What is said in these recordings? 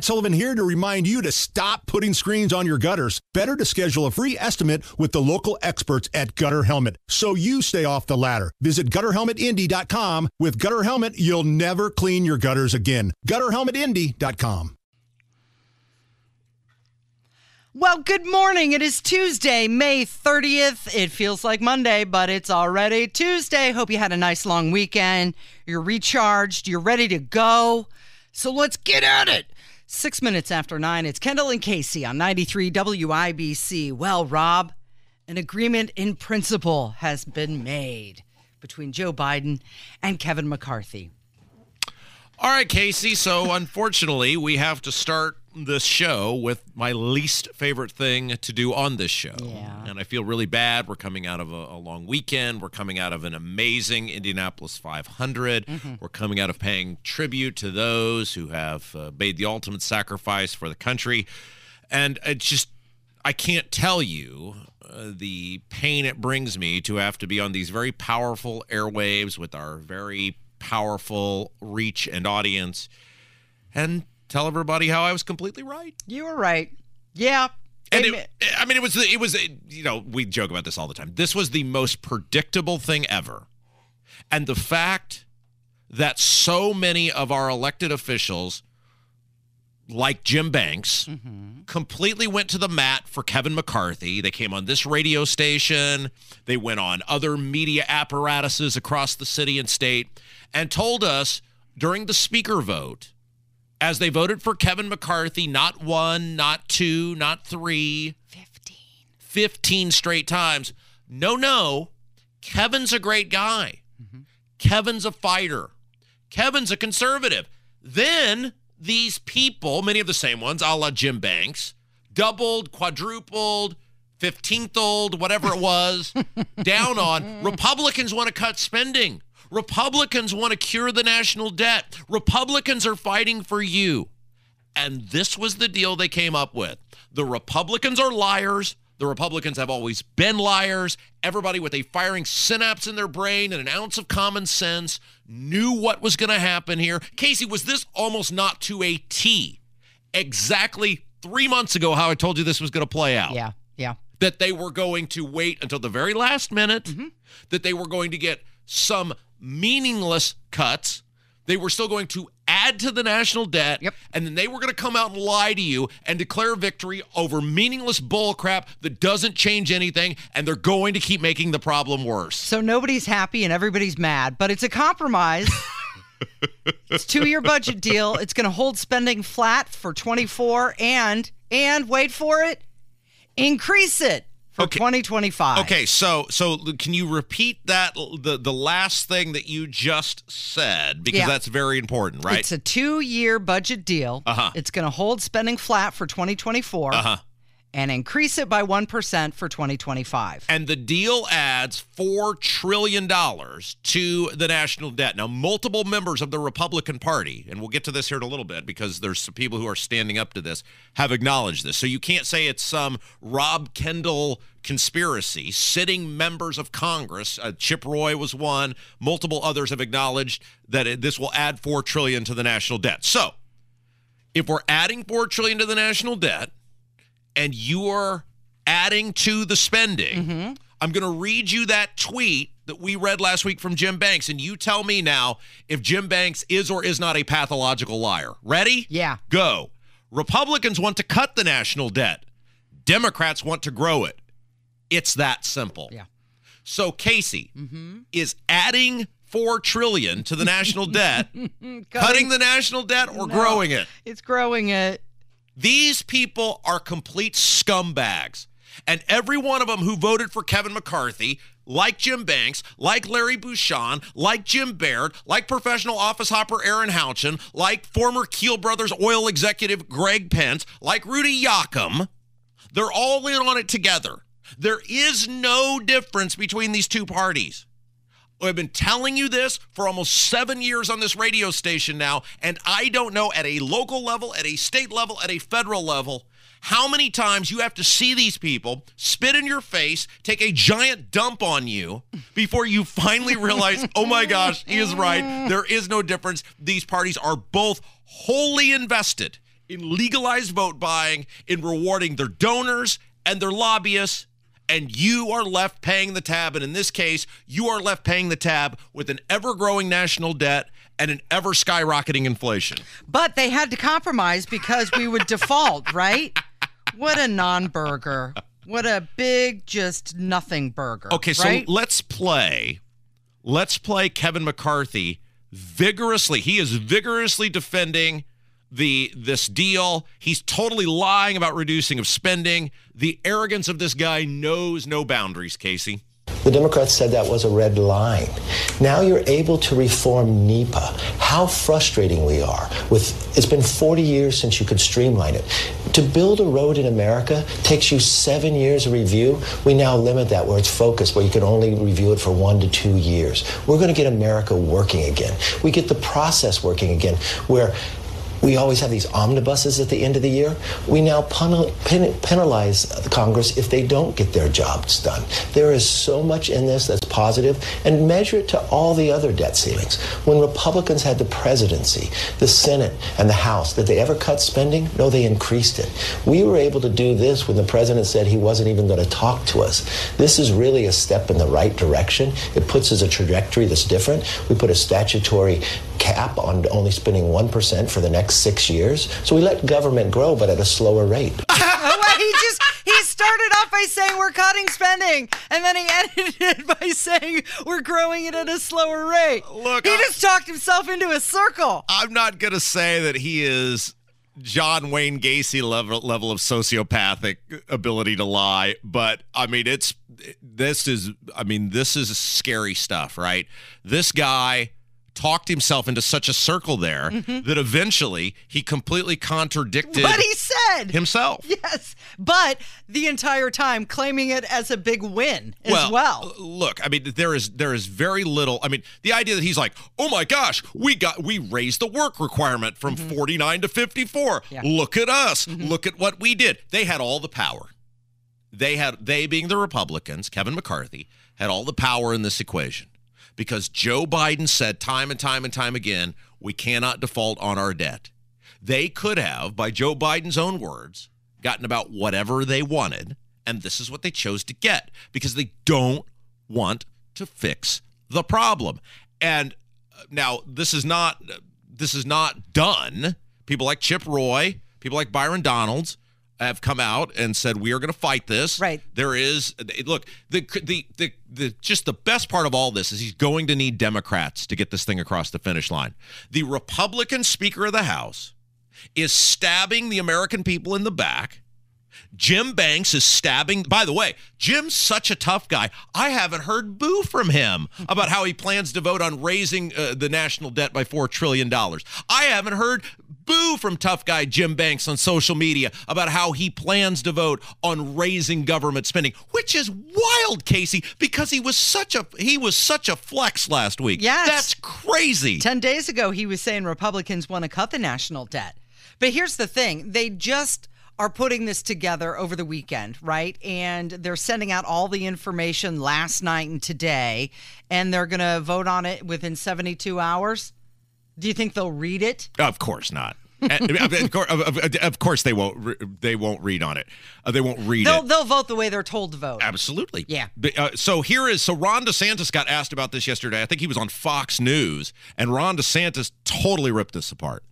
Matt Sullivan here to remind you to stop putting screens on your gutters. Better to schedule a free estimate with the local experts at Gutter Helmet so you stay off the ladder. Visit gutterhelmetindy.com. With Gutter Helmet, you'll never clean your gutters again. Gutterhelmetindy.com. Well, good morning. It is Tuesday, May 30th. It feels like Monday, but it's already Tuesday. Hope you had a nice long weekend. You're recharged, you're ready to go. So let's get at it. Six minutes after nine, it's Kendall and Casey on 93 WIBC. Well, Rob, an agreement in principle has been made between Joe Biden and Kevin McCarthy. All right, Casey. So, unfortunately, we have to start this show with my least favorite thing to do on this show. Yeah. And I feel really bad. We're coming out of a, a long weekend. We're coming out of an amazing Indianapolis 500. We're coming out of paying tribute to those who have uh, made the ultimate sacrifice for the country. And it's just, I can't tell you uh, the pain it brings me to have to be on these very powerful airwaves with our very powerful reach and audience and tell everybody how I was completely right. You were right. Yeah. And it, I mean, it was it was you know we joke about this all the time. This was the most predictable thing ever, and the fact that so many of our elected officials, like Jim Banks, mm-hmm. completely went to the mat for Kevin McCarthy. They came on this radio station. They went on other media apparatuses across the city and state, and told us during the speaker vote as they voted for Kevin McCarthy, not one, not two, not three, 15. 15 straight times. No, no. Kevin's a great guy. Kevin's a fighter. Kevin's a conservative. Then these people, many of the same ones, a la Jim Banks, doubled, quadrupled, 15th old, whatever it was, down on Republicans want to cut spending. Republicans want to cure the national debt. Republicans are fighting for you. And this was the deal they came up with. The Republicans are liars. The Republicans have always been liars. Everybody with a firing synapse in their brain and an ounce of common sense knew what was going to happen here. Casey, was this almost not to a T? Exactly three months ago, how I told you this was going to play out Yeah. Yeah. that they were going to wait until the very last minute, Mm-hmm. that they were going to get some meaningless cuts. They were still going to add to the national debt, Yep. and then they were going to come out and lie to you and declare victory over meaningless bull crap that doesn't change anything, and they're going to keep making the problem worse. So nobody's happy and everybody's mad, but it's a compromise. it's two year budget deal. It's going to hold spending flat for 24 and and wait for it, increase it for Okay. 2025. Okay, so so can you repeat that the the last thing that you just said because Yeah. that's very important, right? It's a two year budget deal. Uh-huh. It's going to hold spending flat for 2024 uh-huh. And increase it by 1% for 2025. And the deal adds $4 trillion to the national debt. Now, multiple members of the Republican Party, and we'll get to this here in a little bit because there's some people who are standing up to this, have acknowledged this. So you can't say it's some Rob Kendall conspiracy. Sitting members of Congress, uh, Chip Roy was one, multiple others have acknowledged that it, this will add 4 trillion to the national debt. So if we're adding 4 trillion to the national debt, and you're adding to the spending, mm-hmm. I'm going to read you that tweet that we read last week from Jim Banks, and you tell me now if Jim Banks is or is not a pathological liar. Ready? Yeah. Go. Republicans want to cut the national debt. Democrats want to grow it. It's that simple. Yeah. So Casey mm-hmm. is adding four trillion to the national debt, cutting the national debt, or growing it. It's growing it. These people are complete scumbags. And every one of them who voted for Kevin McCarthy, like Jim Banks, like Larry Bucshon, like Jim Baird, like professional office hopper Erin Houchin, like former Kiel Brothers oil executive Greg Pence, like Rudy Yakym, they're all in on it together. There is no difference between these two parties. I've been telling you this for almost seven years on this radio station now, and I don't know at a local level, at a state level, at a federal level, how many times you have to see these people spit in your face, take a giant dump on you before you finally realize, oh my gosh, he is right. There is no difference. These parties are both wholly invested in legalized vote buying, in rewarding their donors and their lobbyists. And you are left paying the tab. And in this case, you are left paying the tab with an ever growing national debt and an ever skyrocketing inflation. But they had to compromise because we would default, right? What a non burger. What a big, just nothing burger. Okay, so right? let's play. Let's play Kevin McCarthy vigorously. He is vigorously defending the this deal. He's totally lying about reducing of spending. The arrogance of this guy knows no boundaries, Casey. The Democrats said that was a red line. Now you're able to reform NEPA. How frustrating we are with it's been 40 years since you could streamline it. To build a road in America takes you 7 years of review. We now limit that where it's focused where you can only review it for 1 to 2 years. We're going to get America working again. We get the process working again where we always have these omnibuses at the end of the year. We now penalize Congress if they don't get their jobs done. There is so much in this that's positive, and measure it to all the other debt ceilings. When Republicans had the presidency, the Senate, and the House, did they ever cut spending? No, they increased it. We were able to do this when the president said he wasn't even going to talk to us. This is really a step in the right direction. It puts us a trajectory that's different. We put a statutory cap on only spending 1% for the next six years. So we let government grow, but at a slower rate. oh, he just he started off by saying we're cutting spending, and then he ended it by saying we're growing it at a slower rate. Look, he I, just talked himself into a circle. I'm not gonna say that he is John Wayne Gacy level level of sociopathic ability to lie, but I mean it's this is I mean this is scary stuff, right? This guy talked himself into such a circle there mm-hmm. that eventually he completely contradicted what he said himself. Yes, but the entire time claiming it as a big win as well, well. Look, I mean, there is there is very little. I mean, the idea that he's like, oh my gosh, we got we raised the work requirement from mm-hmm. 49 to 54. Yeah. Look at us. Mm-hmm. Look at what we did. They had all the power. They had they being the Republicans, Kevin McCarthy had all the power in this equation because Joe Biden said time and time and time again, we cannot default on our debt. They could have, by Joe Biden's own words, gotten about whatever they wanted, and this is what they chose to get because they don't want to fix the problem. And uh, now this is not this is not done. People like Chip Roy, people like Byron Donalds, have come out and said we are going to fight this. Right. There is look the, the the the just the best part of all this is he's going to need Democrats to get this thing across the finish line. The Republican Speaker of the House is stabbing the American people in the back. Jim Banks is stabbing. By the way, Jim's such a tough guy. I haven't heard boo from him about how he plans to vote on raising uh, the national debt by $4 trillion. I haven't heard boo from tough guy Jim Banks on social media about how he plans to vote on raising government spending, which is wild, Casey, because he was such a he was such a flex last week. Yes. That's crazy. 10 days ago he was saying Republicans want to cut the national debt. But here's the thing, they just are putting this together over the weekend, right? And they're sending out all the information last night and today, and they're going to vote on it within 72 hours. Do you think they'll read it? Of course not. of, course, they won't. They won't read on it. Uh, they won't read they'll, it. They'll vote the way they're told to vote. Absolutely. Yeah. Uh, so here is. So Ron DeSantis got asked about this yesterday. I think he was on Fox News, and Ron DeSantis totally ripped this apart.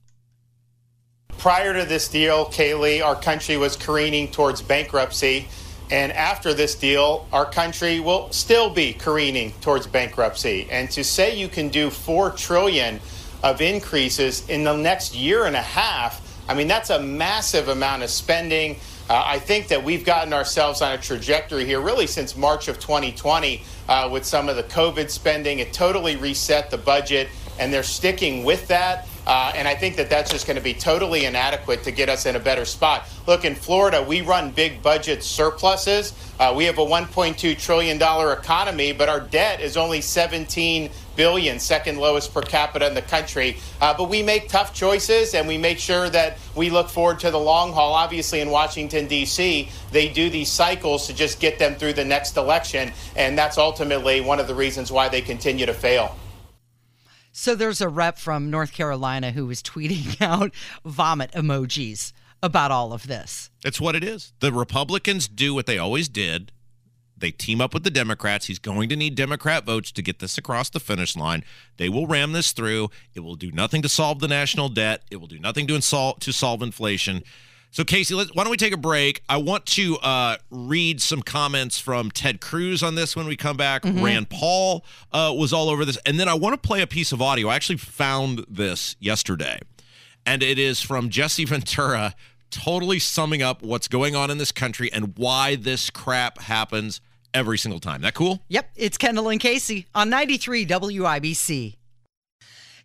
Prior to this deal, Kaylee, our country was careening towards bankruptcy. And after this deal, our country will still be careening towards bankruptcy. And to say you can do four trillion of increases in the next year and a half, I mean that's a massive amount of spending. Uh, I think that we've gotten ourselves on a trajectory here really since March of 2020 uh, with some of the COVID spending. It totally reset the budget, and they're sticking with that. Uh, and I think that that's just going to be totally inadequate to get us in a better spot. Look, in Florida, we run big budget surpluses. Uh, we have a $1.2 trillion economy, but our debt is only 17 billion, second lowest per capita in the country. Uh, but we make tough choices and we make sure that we look forward to the long haul. Obviously, in Washington, D.C., they do these cycles to just get them through the next election. And that's ultimately one of the reasons why they continue to fail. So there's a rep from North Carolina who was tweeting out vomit emojis about all of this. It's what it is. The Republicans do what they always did. They team up with the Democrats. He's going to need Democrat votes to get this across the finish line. They will ram this through. It will do nothing to solve the national debt. It will do nothing to insult to solve inflation. So, Casey, let, why don't we take a break? I want to uh, read some comments from Ted Cruz on this when we come back. Rand Paul uh, was all over this. And then I want to play a piece of audio. I actually found this yesterday, and it is from Jesse Ventura, totally summing up what's going on in this country and why this crap happens every single time. That cool? Yep, it's Kendall and Casey on 93 WIBC.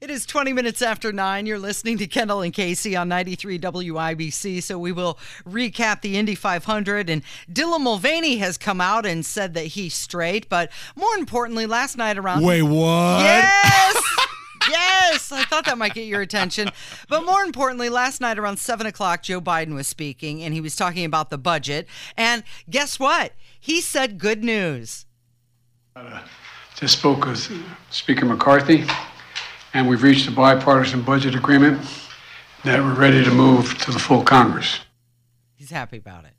It is 20 minutes after 9. You're listening to Kendall and Casey on 93 WIBC. So we will recap the Indy 500. And Dylan Mulvaney has come out and said that he's straight. But more importantly, last night around. Wait, what? Yes! yes! I thought that might get your attention. But more importantly, last night around 7 o'clock, Joe Biden was speaking and he was talking about the budget. And guess what? He said good news. Uh, just spoke with Speaker McCarthy, and we've reached a bipartisan budget agreement that we're ready to move to the full Congress. He's happy about it.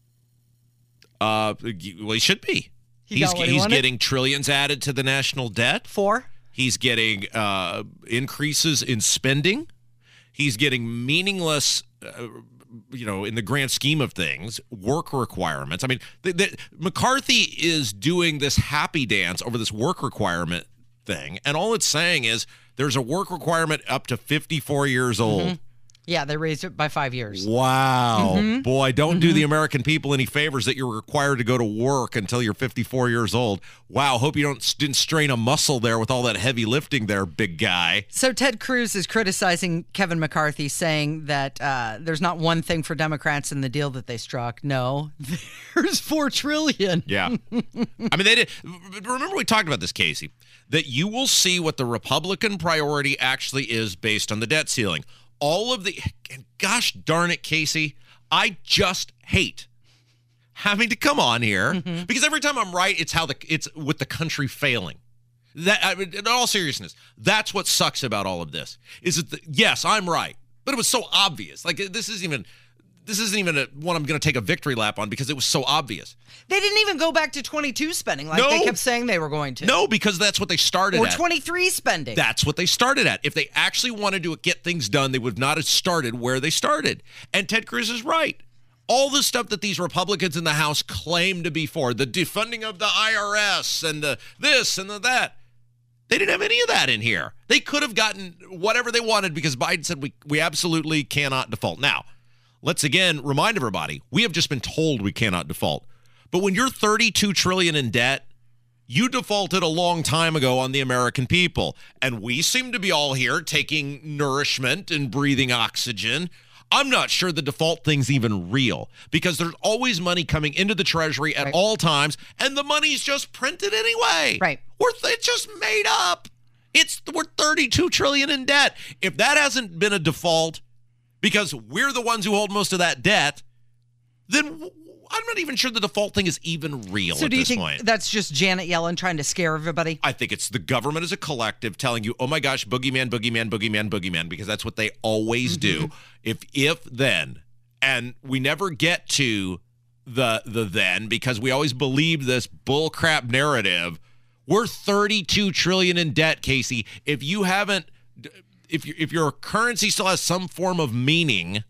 Uh, well, he should be. He he's he he's getting trillions added to the national debt. Four? He's getting uh, increases in spending. He's getting meaningless, uh, you know, in the grand scheme of things, work requirements. I mean, the, the, McCarthy is doing this happy dance over this work requirement thing, and all it's saying is there's a work requirement up to 54 years old. Mm-hmm. Yeah, they raised it by five years. Wow. Mm-hmm. Boy, don't do the American people any favors that you're required to go to work until you're 54 years old. Wow. Hope you don't didn't strain a muscle there with all that heavy lifting there, big guy. So Ted Cruz is criticizing Kevin McCarthy, saying that uh, there's not one thing for Democrats in the deal that they struck. No, there's four trillion. Yeah. I mean, they did. Remember, we talked about this, Casey, that you will see what the Republican priority actually is based on the debt ceiling. All of the, and gosh darn it, Casey, I just hate having to come on here mm-hmm. because every time I'm right, it's how the it's with the country failing. That I mean, in all seriousness, that's what sucks about all of this. Is it? The, yes, I'm right, but it was so obvious. Like this isn't even. This isn't even a, one I'm going to take a victory lap on because it was so obvious. They didn't even go back to 22 spending like No. they kept saying they were going to. No, because that's what they started Or at. 23 spending. That's what they started at. If they actually wanted to get things done, they would not have started where they started. And Ted Cruz is right. All the stuff that these Republicans in the House claim to be for, the defunding of the IRS and the this and the that, they didn't have any of that in here. They could have gotten whatever they wanted because Biden said we, we absolutely cannot default. Now, let's again remind everybody, we have just been told we cannot default. But when you're 32 trillion in debt, you defaulted a long time ago on the American people. And we seem to be all here taking nourishment and breathing oxygen. I'm not sure the default thing's even real because there's always money coming into the treasury at all times, and the money's just printed anyway. Right. We're it's just made up. It's we're 32 trillion in debt. If that hasn't been a default because we're the ones who hold most of that debt, then I'm not even sure the default thing is even real so at do you this think point. that's just Janet Yellen trying to scare everybody? I think it's the government as a collective telling you, "Oh my gosh, boogeyman, boogeyman, boogeyman, boogeyman," because that's what they always do. Mm-hmm. If if then, and we never get to the the then because we always believe this bullcrap narrative. We're 32 trillion in debt, Casey. If you haven't, if you, if your currency still has some form of meaning,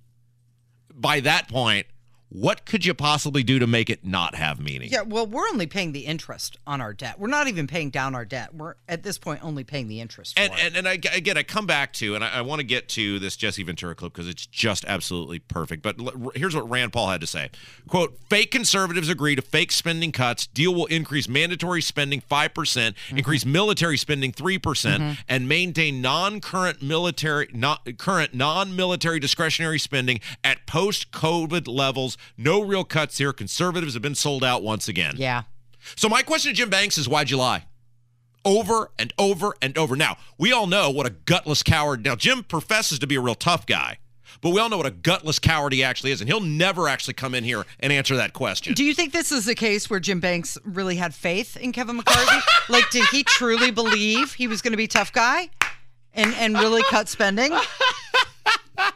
by that point, what could you possibly do to make it not have meaning? Yeah, well, we're only paying the interest on our debt. We're not even paying down our debt. We're at this point only paying the interest. And, it. and and I, again, I come back to, and I, I want to get to this Jesse Ventura clip because it's just absolutely perfect. But l- here's what Rand Paul had to say: "Quote: Fake conservatives agree to fake spending cuts. Deal will increase mandatory spending five percent, mm-hmm. increase military spending three percent, mm-hmm. and maintain non-current military, not current non-military discretionary spending at post-COVID levels. No real cuts here. Conservatives have been sold out once again. yeah. So my question to Jim Banks is why'd you lie? Over and over and over. Now, we all know what a gutless coward. Now, Jim professes to be a real tough guy, but we all know what a gutless coward he actually is, and he'll never actually come in here and answer that question. Do you think this is a case where Jim Banks really had faith in Kevin McCarthy? like, did he truly believe he was going to be tough guy? and and really cut spending?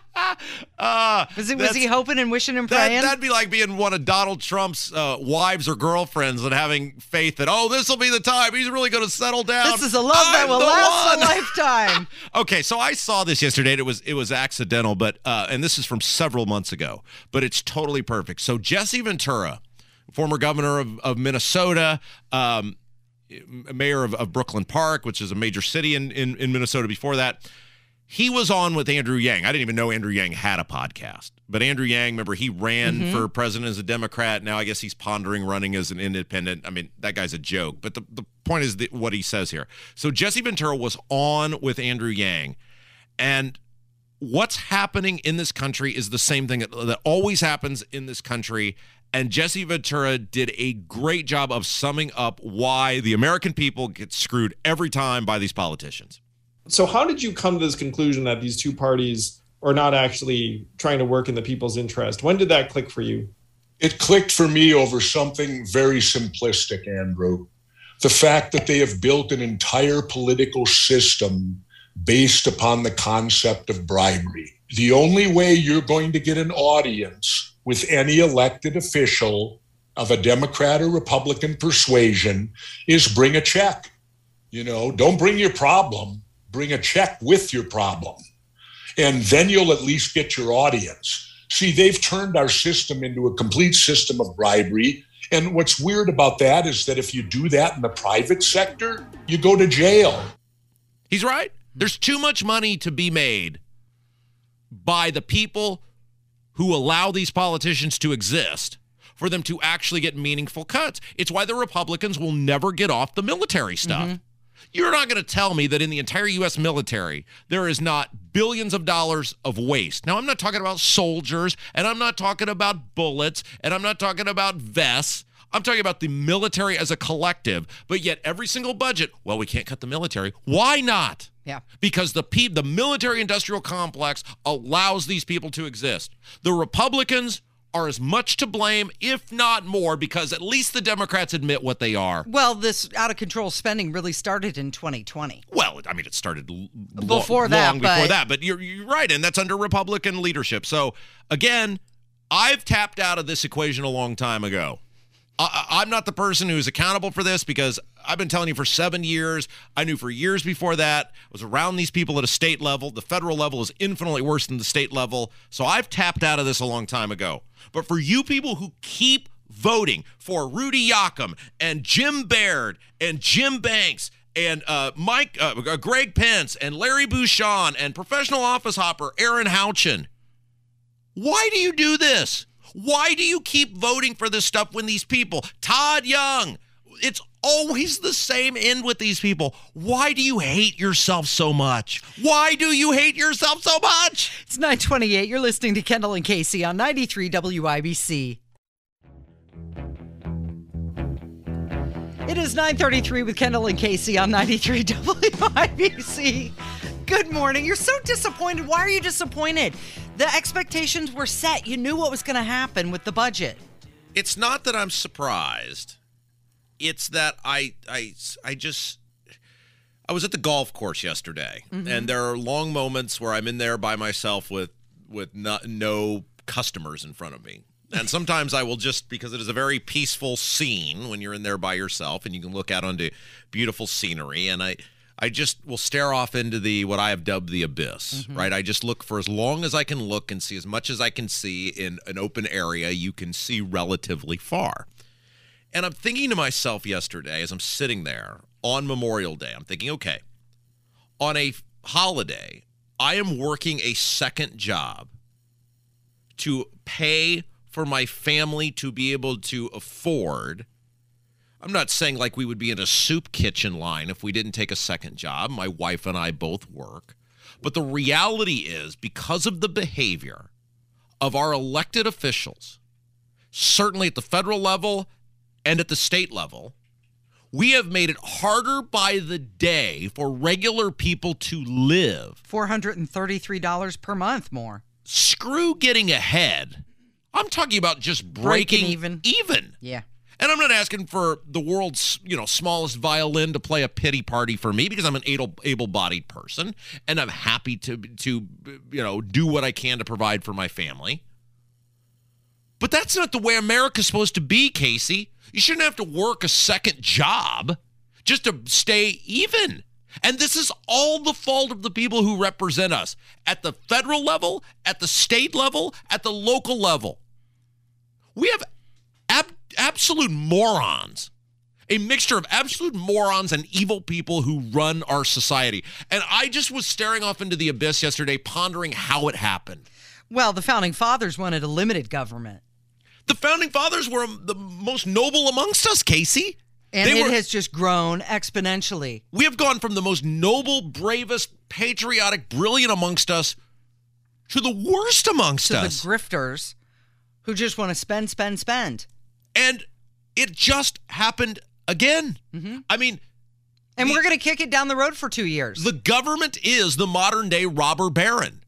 Uh, Was, it, was he hoping and wishing and praying? that'd be like being one of Donald Trump's uh, wives or girlfriends and having faith that, oh, this will be the time. He's really going to settle down. this is a love that I'm will last one. a lifetime. Okay, so I saw this yesterday. And it was it was accidental, but uh, and this is from several months ago, but it's totally perfect. So Jesse Ventura, former governor of, of Minnesota, um, mayor of, of Brooklyn Park, which is a major city in, in in Minnesota. Before that, he was on with Andrew Yang. I didn't even know Andrew Yang had a podcast, but Andrew Yang, remember, he ran mm-hmm. for president as a Democrat. Now I guess he's pondering running as an independent. I mean, that guy's a joke. But the, the point is that what he says here. So Jesse Ventura was on with Andrew Yang, and what's happening in this country is the same thing that, that always happens in this country. And Jesse Ventura did a great job of summing up why the American people get screwed every time by these politicians. So, how did you come to this conclusion that these two parties are not actually trying to work in the people's interest? When did that click for you? It clicked for me over something very simplistic, Andrew. The fact that they have built an entire political system based upon the concept of bribery. The only way you're going to get an audience with any elected official of a Democrat or Republican persuasion is bring a check. You know, don't bring your problem, bring a check with your problem. And then you'll at least get your audience. See, they've turned our system into a complete system of bribery. And what's weird about that is that if you do that in the private sector, you go to jail. He's right. There's too much money to be made by the people who allow these politicians to exist for them to actually get meaningful cuts. It's why the Republicans will never get off the military stuff. Mm-hmm. You're not going to tell me that in the entire U.S. military, there is not billions of dollars of waste. Now, I'm not talking about soldiers, and I'm not talking about bullets, and I'm not talking about vests. I'm talking about the military as a collective, but yet every single budget, well, we can't cut the military. Why not? Yeah. Because the pe- the military industrial complex allows these people to exist. The Republicans are as much to blame, if not more, because at least the Democrats admit what they are. Well, this out of control spending really started in 2020. Well, I mean, it started l- Before that, long before but- that, but you're, you're right, and that's under Republican leadership. So again, I've tapped out of this equation a long time ago. I, I'm not the person who's accountable for this because I've been telling you for seven years. I knew for years before that. I was around these people at a state level. The federal level is infinitely worse than the state level. So I've tapped out of this a long time ago. But for you people who keep voting for Rudy Yakym and Jim Baird and Jim Banks and uh, Mike, uh, Greg Pence and Larry Bucshon and professional office hopper Erin Houchin, why do you do this? Why do you keep voting for this stuff when these people, Todd Young, it's always the same end with these people. Why do you hate yourself so much? Why do you hate yourself so much? It's 928. You're listening to Kendall and Casey on 93 WIBC. It is 933 with Kendall and Casey on 93 WIBC. Good morning. You're so disappointed. Why are you disappointed? The expectations were set. You knew what was going to happen with the budget. It's not that I'm surprised. It's that I I I just I was at the golf course yesterday, mm-hmm. and there are long moments where I'm in there by myself with with no, no customers in front of me. And sometimes I will just because it is a very peaceful scene when you're in there by yourself and you can look out onto beautiful scenery and I I just will stare off into the what I have dubbed the abyss, mm-hmm. right? I just look for as long as I can look and see as much as I can see in an open area you can see relatively far. And I'm thinking to myself yesterday as I'm sitting there on Memorial Day, I'm thinking, okay, on a holiday, I am working a second job to pay for my family to be able to afford. I'm not saying like we would be in a soup kitchen line if we didn't take a second job. My wife and I both work. But the reality is, because of the behavior of our elected officials, certainly at the federal level and at the state level, we have made it harder by the day for regular people to live. $433 per month more. Screw getting ahead. I'm talking about just breaking, Breaking even. Even. Yeah. And I'm not asking for the world's, you know, smallest violin to play a pity party for me because I'm an able able-bodied person and I'm happy to to you know, do what I can to provide for my family. But that's not the way America's supposed to be, Casey. You shouldn't have to work a second job just to stay even. And this is all the fault of the people who represent us at the federal level, at the state level, at the local level. We have absolute morons, a mixture of absolute morons and evil people who run our society. And I just was staring off into the abyss yesterday, pondering how it happened. Well, the founding fathers wanted a limited government. The founding fathers were the most noble amongst us, Casey. And They it were- has just grown exponentially. We have gone from the most noble, bravest, patriotic, brilliant amongst us to the worst amongst to us. the grifters who just want to spend, spend, spend. And it just happened again. I mean, And The- we're going to kick it down the road for two years. the government is the modern day robber baron.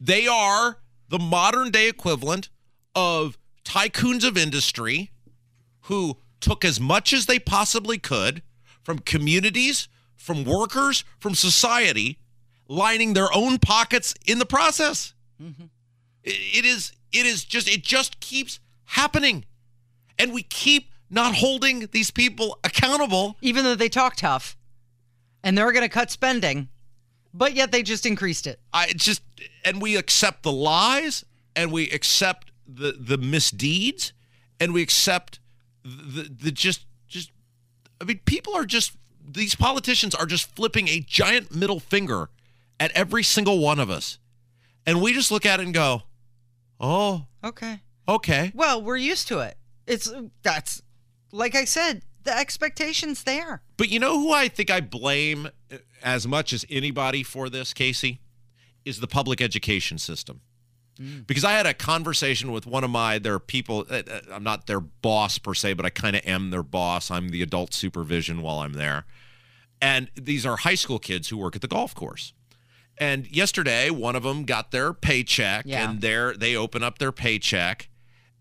They are the modern day equivalent of tycoons of industry who took as much as they possibly could from communities, from workers, from society, lining their own pockets in the process. Mm-hmm. It- it is it is just it just keeps happening. And we keep not holding these people accountable. even though they talk tough and they're going to cut spending, but yet they just increased it. I just and we accept the lies and we accept the the misdeeds and we accept the the just just I mean people are just these politicians are just flipping a giant middle finger at every single one of us. And we just look at it and go, "Oh, Okay. okay." Well, we're used to it. It's that's like I said, the expectations there. But you know who I think I blame as much as anybody for this, Casey, is the public education system. Because I had a conversation with one of my their people. uh, uh, I'm not their boss per se, but I kind of am their boss. I'm the adult supervision while I'm there, and these are high school kids who work at the golf course. And yesterday, one of them got their paycheck, Yeah. and they're they open up their paycheck,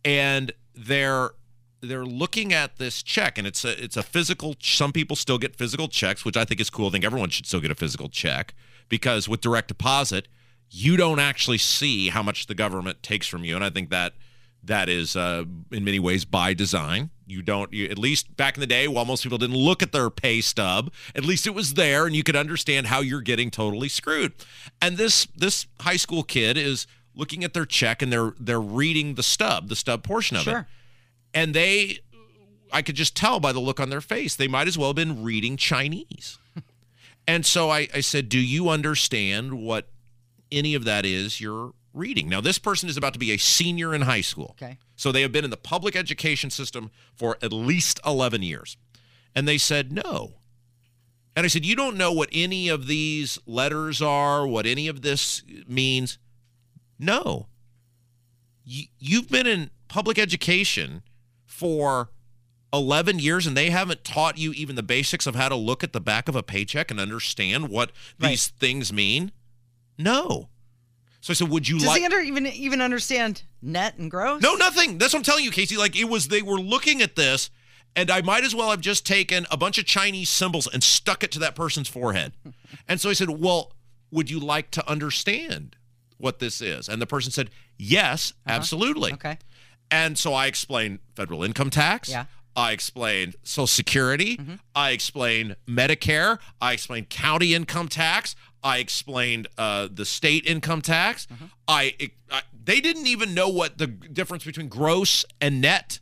and they're they're looking at this check, and it's a it's a physical. Some people still get physical checks, which I think is cool. I think everyone should still get a physical check because with direct deposit, you don't actually see how much the government takes from you, and I think that that is uh, in many ways by design. You don't, you, at least back in the day, while most people didn't look at their pay stub, at least it was there, and you could understand how you're getting totally screwed. And this this high school kid is looking at their check and they're they're reading the stub, the stub portion of it, and they, I could just tell by the look on their face, they might as well have been reading Chinese. and so I, I said, "Do you understand what any of that is you're reading. Now, this person is about to be a senior in high school. Okay. So they have been in the public education system for at least 11 years. And they said, no. And I said, you don't know what any of these letters are, what any of this means. No. You, you've been in public education for 11 years and they haven't taught you even the basics of how to look at the back of a paycheck and understand what these things mean? No. So I said, would you Does like he under, even even understand net and gross? no, nothing. That's what I'm telling you, Casey. Like it was, they were looking at this, and I might as well have just taken a bunch of Chinese symbols and stuck it to that person's forehead. and so I said, Well, would you like to understand what this is? And the person said, Yes, uh-huh. absolutely. Okay. And so I explained federal income tax. Yeah. I explained Social Security. Mm-hmm. I explained Medicare. I explained county income tax. I explained uh, the state income tax. Mm-hmm. I, I they didn't even know what the difference between gross and net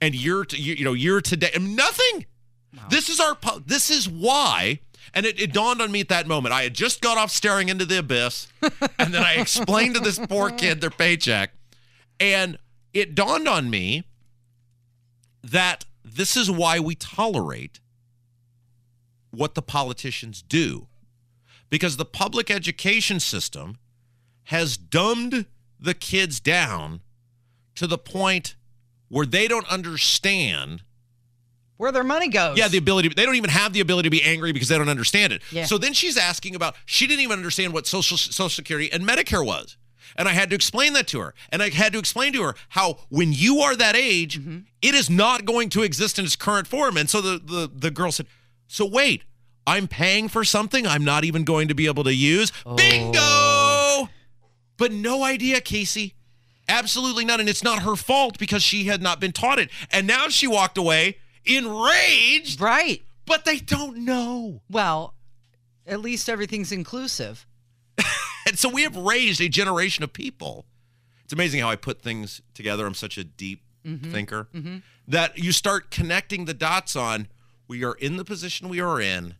and year to you know year to day. I mean, nothing. This is our this is why. And it, it dawned on me at that moment. I had just got off staring into the abyss, and then I explained to this poor kid their paycheck, and it dawned on me that this is why we tolerate what the politicians do. Because the public education system has dumbed the kids down to the point where they don't understand Where their money goes. yeah, the ability. They don't even have the ability to be angry because they don't understand it. Yeah. So then she's asking about. She didn't even understand what social Social Security and Medicare was, And I had to explain that to her. And I had to explain to her how when you are that age, mm-hmm. it is not going to exist in its current form. And so the, the, the girl said, So wait, I'm paying for something I'm not even going to be able to use? Oh. Bingo! But no idea, Casey. Absolutely none. And it's not her fault because she had not been taught it. And now she walked away enraged, Right. but they don't know. Well, at least everything's inclusive. And so we have raised a generation of people. It's amazing how I put things together. I'm such a deep mm-hmm. thinker mm-hmm. that you start connecting the dots on we are in the position we are in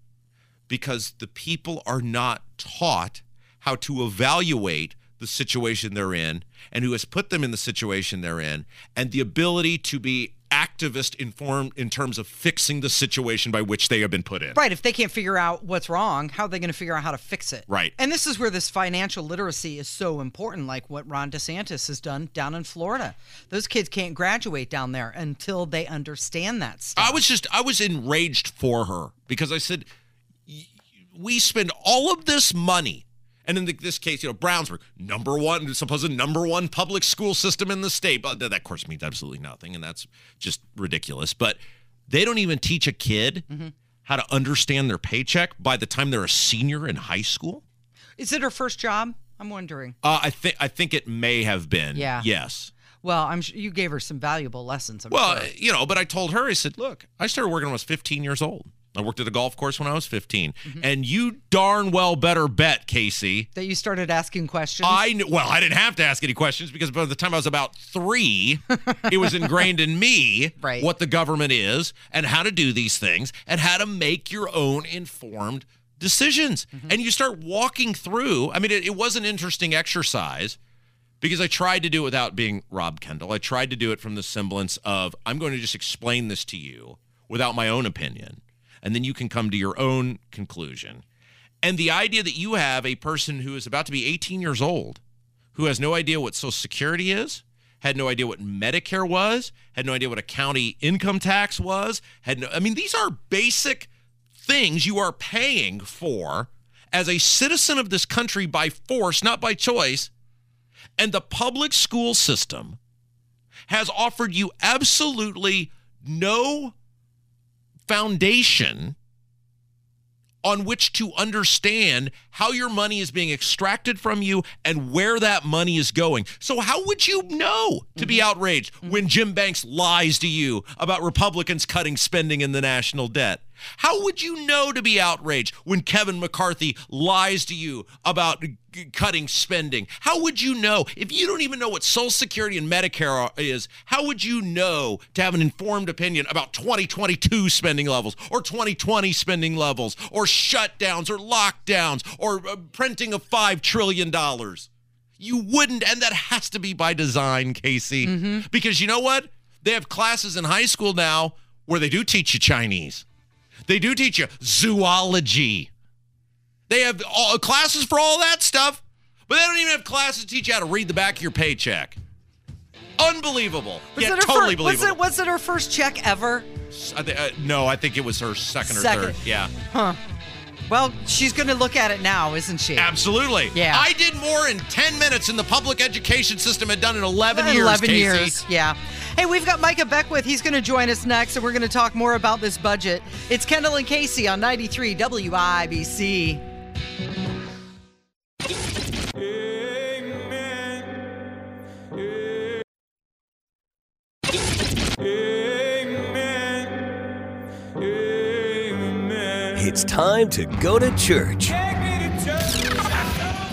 because the people are not taught how to evaluate the situation they're in and who has put them in the situation they're in and the ability to be activist informed in terms of fixing the situation by which they have been put in. Right. If they can't figure out what's wrong, how are they going to figure out how to fix it? Right. And this is where this financial literacy is so important, like what Ron DeSantis has done down in Florida. Those kids can't graduate down there until they understand that stuff. I was just I was enraged for her because I said we spend all of this money and in the, this case, you know, Brownsburg, number one, supposed number one public school system in the state. But that, of course, means absolutely nothing, and that's just ridiculous. But they don't even teach a kid how to understand their paycheck by the time they're a senior in high school. Is it her first job? I'm wondering. Uh, I think I think it may have been. Yeah. Yes. Well, I'm sure you gave her some valuable lessons. I'm Well, sure. you know, but I told her, I said, look, I started working when I was 15 years old. I worked at a golf course when I was 15. Mm-hmm. And you darn well better bet, Casey. that you started asking questions. I knew, well, I didn't have to ask any questions because by the time I was about three, it was ingrained in me Right. what the government is and how to do these things and how to make your own informed decisions. Mm-hmm. And you start walking through. I mean, it, it was an interesting exercise because I tried to do it without being Rob Kendall. I tried to do it from the semblance of I'm going to just explain this to you without my own opinion, and then you can come to your own conclusion. And the idea that you have a person who is about to be 18 years old, who has no idea what Social Security is, had no idea what Medicare was, had no idea what a county income tax was, had no, I mean, these are basic things you are paying for as a citizen of this country by force, not by choice. And the public school system has offered you absolutely no foundation on which to understand how your money is being extracted from you and where that money is going. So, how would you know to be mm-hmm. outraged when Jim Banks lies to you about Republicans cutting spending in the national debt? How would you know to be outraged when Kevin McCarthy lies to you about g- cutting spending? How would you know if you don't even know what Social Security and Medicare are- is? How would you know to have an informed opinion about 2022 spending levels or 2020 spending levels or shutdowns or lockdowns or uh, printing of $5 trillion? You wouldn't, and that has to be by design, Casey. Because you know what? They have classes in high school now where they do teach you Chinese. They do teach you zoology. They have all, classes for all that stuff, but they don't even have classes to teach you how to read the back of your paycheck. Unbelievable. was yeah, totally fir- was believable. it was it her first check ever? I thi- uh, no, I think it was her second or third. Yeah, Well, she's going to look at it now, isn't she? absolutely. Yeah. I did more in 10 minutes than the public education system had done in 11 years. 11 Casey. years. Yeah. Hey, we've got Micah Beckwith. He's going to join us next, and we're going to talk more about this budget. It's Kendall and Casey on 93 WIBC. It's time to go to church.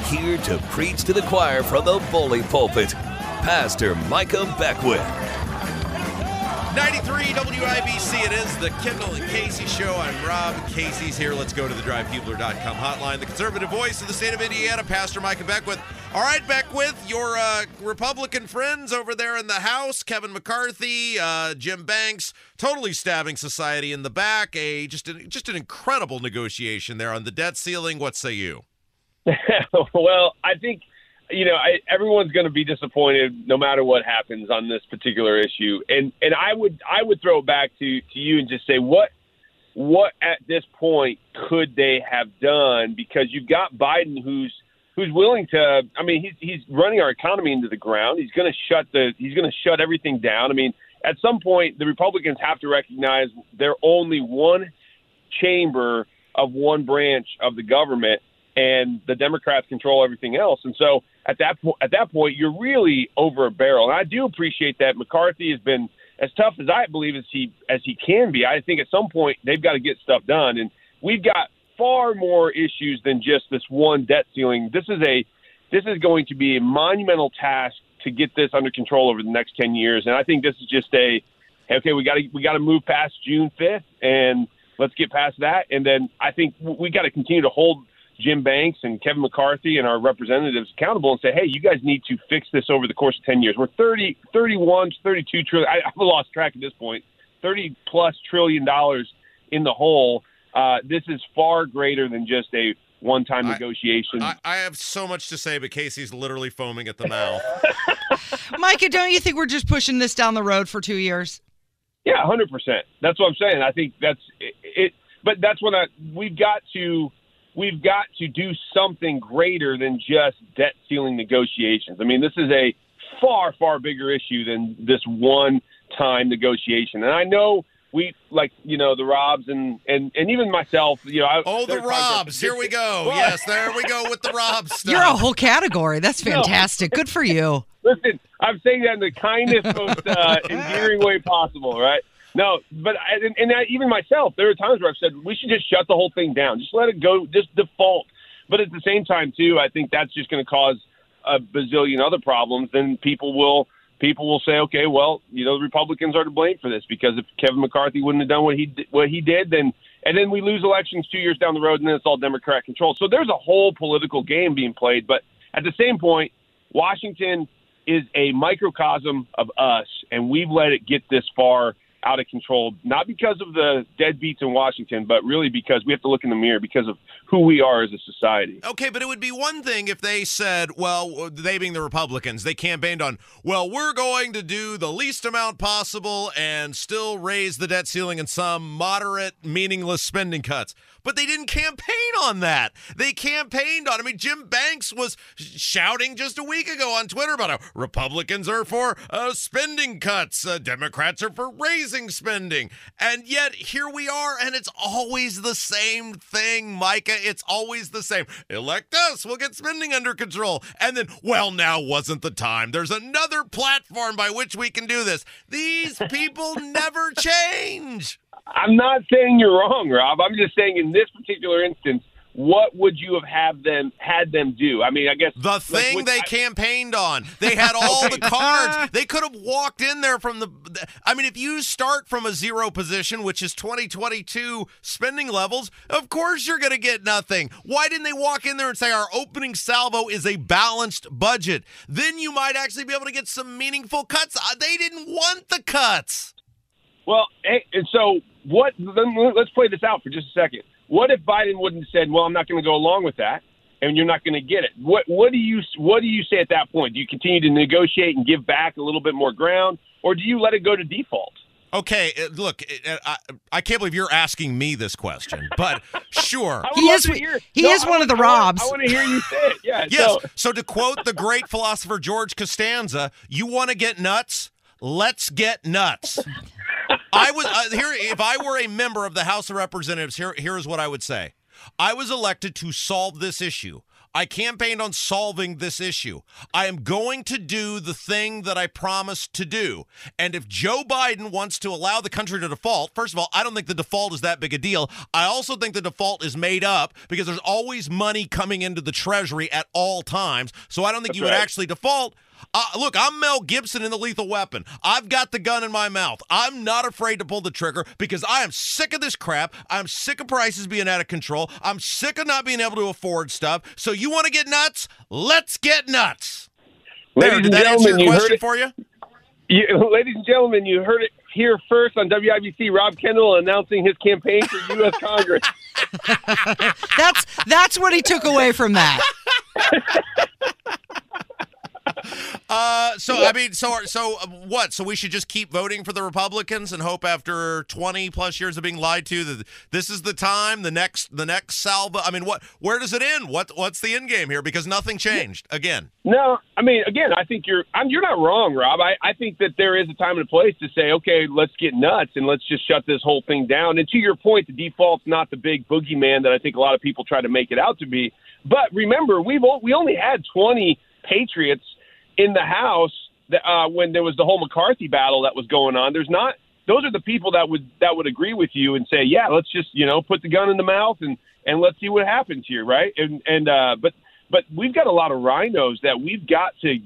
Here to preach to the choir from the bully pulpit, Pastor Micah Beckwith. 93 WIBC. It is the Kendall and Casey show. I'm Rob. Casey's here. Let's go to the drivehubler.com hotline. The conservative voice of the state of Indiana, Pastor Micah Beckwith. All right, back with your uh, Republican friends over there in the House, Kevin McCarthy, uh, Jim Banks, totally stabbing society in the back. A just an, just an incredible negotiation there on the debt ceiling. What say you? well, I think you know I, everyone's going to be disappointed no matter what happens on this particular issue, and and I would I would throw it back to to you and just say what what at this point could they have done because you've got Biden who's who's willing to. I mean, he's he's running our economy into the ground. He's going to shut the. He's going to shut everything down. I mean, at some point, the Republicans have to recognize they're only one chamber of one branch of the government, and the Democrats control everything else. And so, at that po- at that point, you're really over a barrel. And I do appreciate that McCarthy has been as tough as I believe as he as he can be. I think at some point they've got to get stuff done, and we've got far more issues than just this one debt ceiling. This is a this is going to be a monumental task to get this under control over the next 10 years. And I think this is just a okay, we got to we got to move past June 5th and let's get past that. And then I think we got to continue to hold Jim Banks and Kevin McCarthy and our representatives accountable and say, hey, you guys need to fix this over the course of 10 years. We're 30, 31, 32 trillion. I, I've lost track at this point. 30 plus trillion dollars in the hole. Uh, this is far greater than just a one-time negotiation. I, I have so much to say, but Casey's literally foaming at the mouth. Micah, don't you think we're just pushing this down the road for two years? Yeah, hundred percent. That's what I'm saying. I think that's it, it. But that's when I we've got to we've got to do something greater than just debt ceiling negotiations. I mean, this is a far far bigger issue than this one time negotiation. And I know we like you know the Robs and and and even myself. You know, I, oh the Robs. Here we go. yes, there we go with the Robs. Stuff. You're a whole category. That's fantastic. Good for you. Listen, I'm saying that in the kindest, most uh, endearing way possible, right? No, but I, and, and I, even myself, there are times where I've said we should just shut the whole thing down, just let it go, just default. But at the same time, too, I think that's just going to cause a bazillion other problems. Then people will people will say, okay, well, you know, the Republicans are to blame for this because if Kevin McCarthy wouldn't have done what he what he did, then and then we lose elections two years down the road, and then it's all Democrat control. So there's a whole political game being played. But at the same point, Washington is a microcosm of us, and we've let it get this far out of control, not because of the deadbeats in Washington, but really because we have to look in the mirror because of who we are as a society. Okay, but it would be one thing if they said, well, they being the Republicans, they campaigned on, well, we're going to do the least amount possible and still raise the debt ceiling and some moderate, meaningless spending cuts. But they didn't campaign on that. They campaigned on, I mean, Jim Banks was shouting just a week ago on Twitter about how Republicans are for uh, spending cuts, uh, Democrats are for raising spending. And yet here we are, and it's always the same thing, Micah. It's always the same. Elect us, we'll get spending under control. And then, well, now wasn't the time. There's another platform by which we can do this. These people never change. I'm not saying you're wrong, Rob. I'm just saying in this particular instance, what would you have had them had them do? I mean, I guess the thing like, they I, campaigned on. They had all okay. the cards. They could have walked in there from the. I mean, if you start from a zero position, which is 2022 spending levels, of course you're going to get nothing. Why didn't they walk in there and say our opening salvo is a balanced budget? Then you might actually be able to get some meaningful cuts. Uh, they didn't want the cuts. Well, and so what? Let's play this out for just a second. What if Biden wouldn't have said, "Well, I'm not going to go along with that," and you're not going to get it? What What do you What do you say at that point? Do you continue to negotiate and give back a little bit more ground, or do you let it go to default? Okay, uh, look, uh, I, I, can't believe you're asking me this question, but sure. he is hear, he no, is one of the Robs. I want to hear you say it. Yeah. yes. So. so to quote the great philosopher George Costanza, you want to get nuts? Let's get nuts. I was uh, here. If I were a member of the House of Representatives, here here's what I would say. I was elected to solve this issue. I campaigned on solving this issue. I am going to do the thing that I promised to do. And if Joe Biden wants to allow the country to default, first of all, I don't think the default is that big a deal. I also think the default is made up because there's always money coming into the Treasury at all times. So I don't think That's you right. would actually default. Uh, look, I'm Mel Gibson in The Lethal Weapon. I've got the gun in my mouth. I'm not afraid to pull the trigger because I am sick of this crap. I'm sick of prices being out of control. I'm sick of not being able to afford stuff. So you want to get nuts? Let's get nuts. Ladies there, did that answer your question for you? you? Ladies and gentlemen, you heard it here first on WIBC. Rob Kendall announcing his campaign for U.S. Congress. that's that's what he took away from that. Uh, so I mean, so so uh, what? So we should just keep voting for the Republicans and hope after 20 plus years of being lied to that this is the time, the next, the next salva. I mean, what? Where does it end? What? What's the end game here? Because nothing changed again. No, I mean, again, I think you're I'm, you're not wrong, Rob. I, I think that there is a time and a place to say, okay, let's get nuts and let's just shut this whole thing down. And to your point, the default's not the big boogeyman that I think a lot of people try to make it out to be. But remember, we've we only had 20 Patriots in the House uh, when there was the whole McCarthy battle that was going on. There's not; those are the people that would that would agree with you and say, yeah, let's just you know put the gun in the mouth and and let's see what happens here, right? And and uh, but but we've got a lot of RINOs that we've got to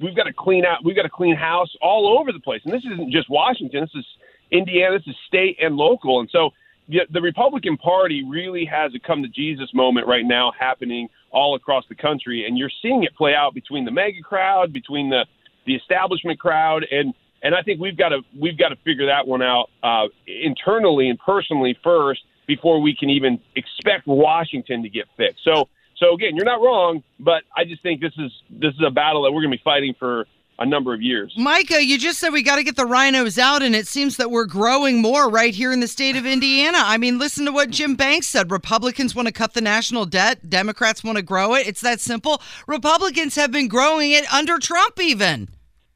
we've got to clean out. We've got to clean house all over the place. And this isn't just Washington. This is Indiana. This is state and local. And so the Republican Party really has a come to Jesus moment right now happening all across the country, and you're seeing it play out between the MAGA crowd, between the the establishment crowd, and and I think we've got to we've got to figure that one out uh, internally and personally first before we can even expect Washington to get fixed. So so again, you're not wrong, but I just think this is this is a battle that we're going to be fighting for a number of years. Micah, you just said we got to get the RINOs out, and it seems that we're growing more right here in the state of Indiana. I mean, listen to what Jim Banks said. Republicans want to cut the national debt, Democrats want to grow it. It's that simple. Republicans have been growing it under Trump, even.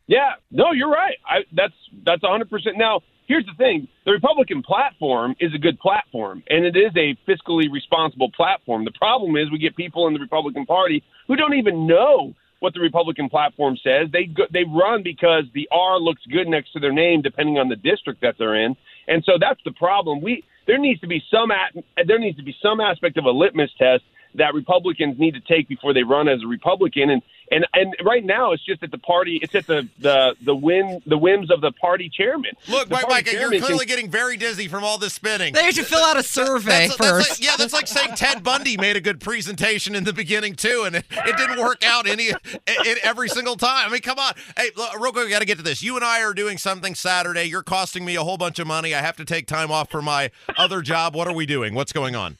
Yeah, no, you're right. I, that's that's 100. percent Now, here's the thing: the Republican platform is a good platform, and it is a fiscally responsible platform. The problem is we get people in the Republican Party who don't even know what the Republican platform says. They go, they run because the R looks good next to their name, depending on the district that they're in, and so that's the problem. We there needs to be some at, there needs to be some aspect of a litmus test that Republicans need to take before they run as a Republican. And and and right now, it's just at the party. It's at the the the whim the whims of the party chairman. Look, Mike, party Mike, you're chairman can- clearly getting very dizzy from all this spinning. They should fill out a survey That's- that's first. like- yeah, that's like saying Ted Bundy made a good presentation in the beginning too, and it, it didn't work out any it, every single time. I mean, come on. Hey, look, real quick, we got to get to this. You and I are doing something Saturday. You're costing me a whole bunch of money. I have to take time off for my other job. What are we doing? What's going on?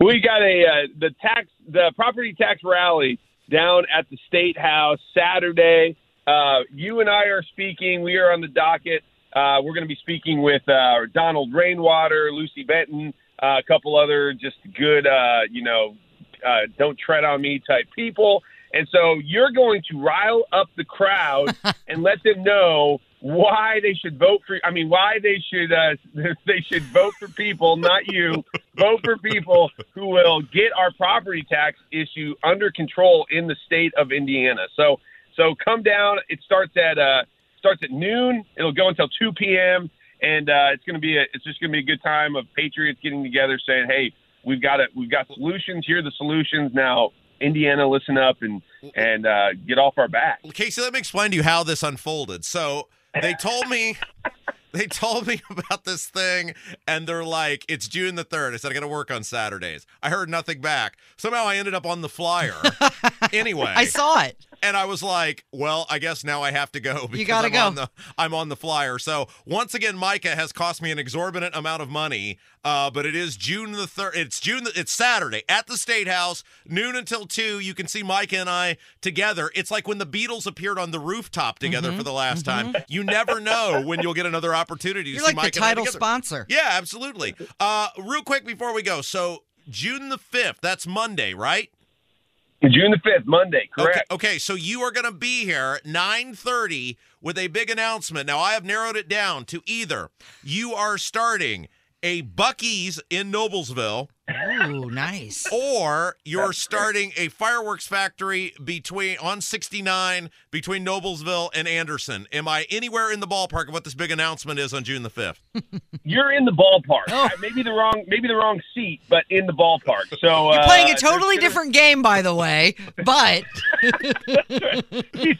We got a uh, the tax the property tax rally down at the state house Saturday. Uh, you and I are speaking. We are on the docket. Uh, we're going to be speaking with uh, Donald Rainwater, Lucy Brenton, uh, a couple other just good, uh, you know, uh, don't tread on me type people. And so you're going to rile up the crowd and let them know why they should vote for. I mean, why they should uh, they should vote for people, not you. vote for people who will get our property tax issue under control in the state of Indiana. So so come down. It starts at uh, starts at noon. It'll go until two p.m. And uh, it's going to be a, it's just going to be a good time of patriots getting together, saying, "Hey, we've got it. We've got solutions. Here are the solutions. Now, Indiana, listen up and and uh, get off our back." Casey, let me explain to you how this unfolded. So they told me they told me about this thing and they're like, it's June the 3rd. I said, I got to work on Saturdays. I heard nothing back. Somehow I ended up on the flyer. anyway. I saw it. And I was like, well, I guess now I have to go because gotta I'm go. on the I'm on the flyer. So once again, Micah has cost me an exorbitant amount of money. Uh, but it is June the third. It's June. The, it's Saturday at the State House, noon until two. You can see Micah and I together. It's like when the Beatles appeared on the rooftop together Mm-hmm. for the last time. You never know when you'll get another opportunity to You're see like the and I title sponsor. Yeah, absolutely. Uh, real quick before we go, so June the fifth. That's Monday, right? June the fifth, Monday, correct? Okay, okay, so you are going to be here 9:30 with a big announcement. Now I have narrowed it down to either you are starting a Buc-ee's in Noblesville Ooh, nice. or you're starting a fireworks factory between on 69 between Noblesville and Anderson. Am I anywhere in the ballpark of what this big announcement is on June the 5th? You're in the ballpark. Oh. Maybe the wrong, maybe the wrong seat, but in the ballpark. So You're playing uh, a totally gonna- different game, by the way. But he's,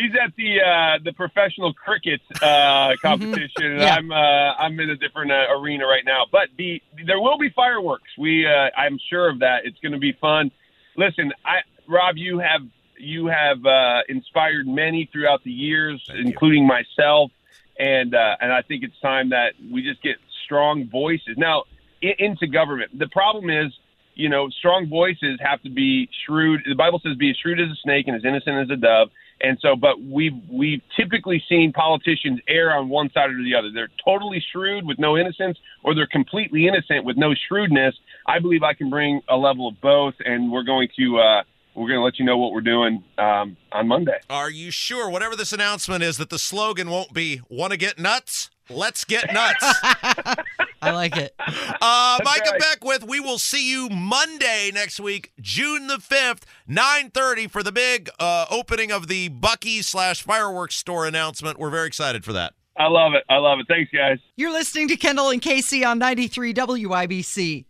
he's at the uh, the professional cricket uh, competition. and Yeah. I'm uh, I'm in a different uh, arena right now, but the there will be fireworks. We uh, I'm sure of that. It's going to be fun. Listen, I Rob, you have you have uh, inspired many throughout the years, including myself, and uh, and I think it's time that we just get strong voices now i- into government. The problem is you know, strong voices have to be shrewd. The Bible says, "Be as shrewd as a snake and as innocent as a dove." And so, but we've we've typically seen politicians err on one side or the other. They're totally shrewd with no innocence, or they're completely innocent with no shrewdness. I believe I can bring a level of both, and we're going to uh, we're going to let you know what we're doing um, on Monday. Are you sure, whatever this announcement is, that the slogan won't be "Want to get nuts? Let's get nuts." I like it. Uh, Micah Beckwith, we will see you Monday next week, June the 5th, 9.30 for the big uh, opening of the Buc-ee slash fireworks store announcement. We're very excited for that. I love it. I love it. Thanks, guys. You're listening to Kendall and Casey on 93 WIBC.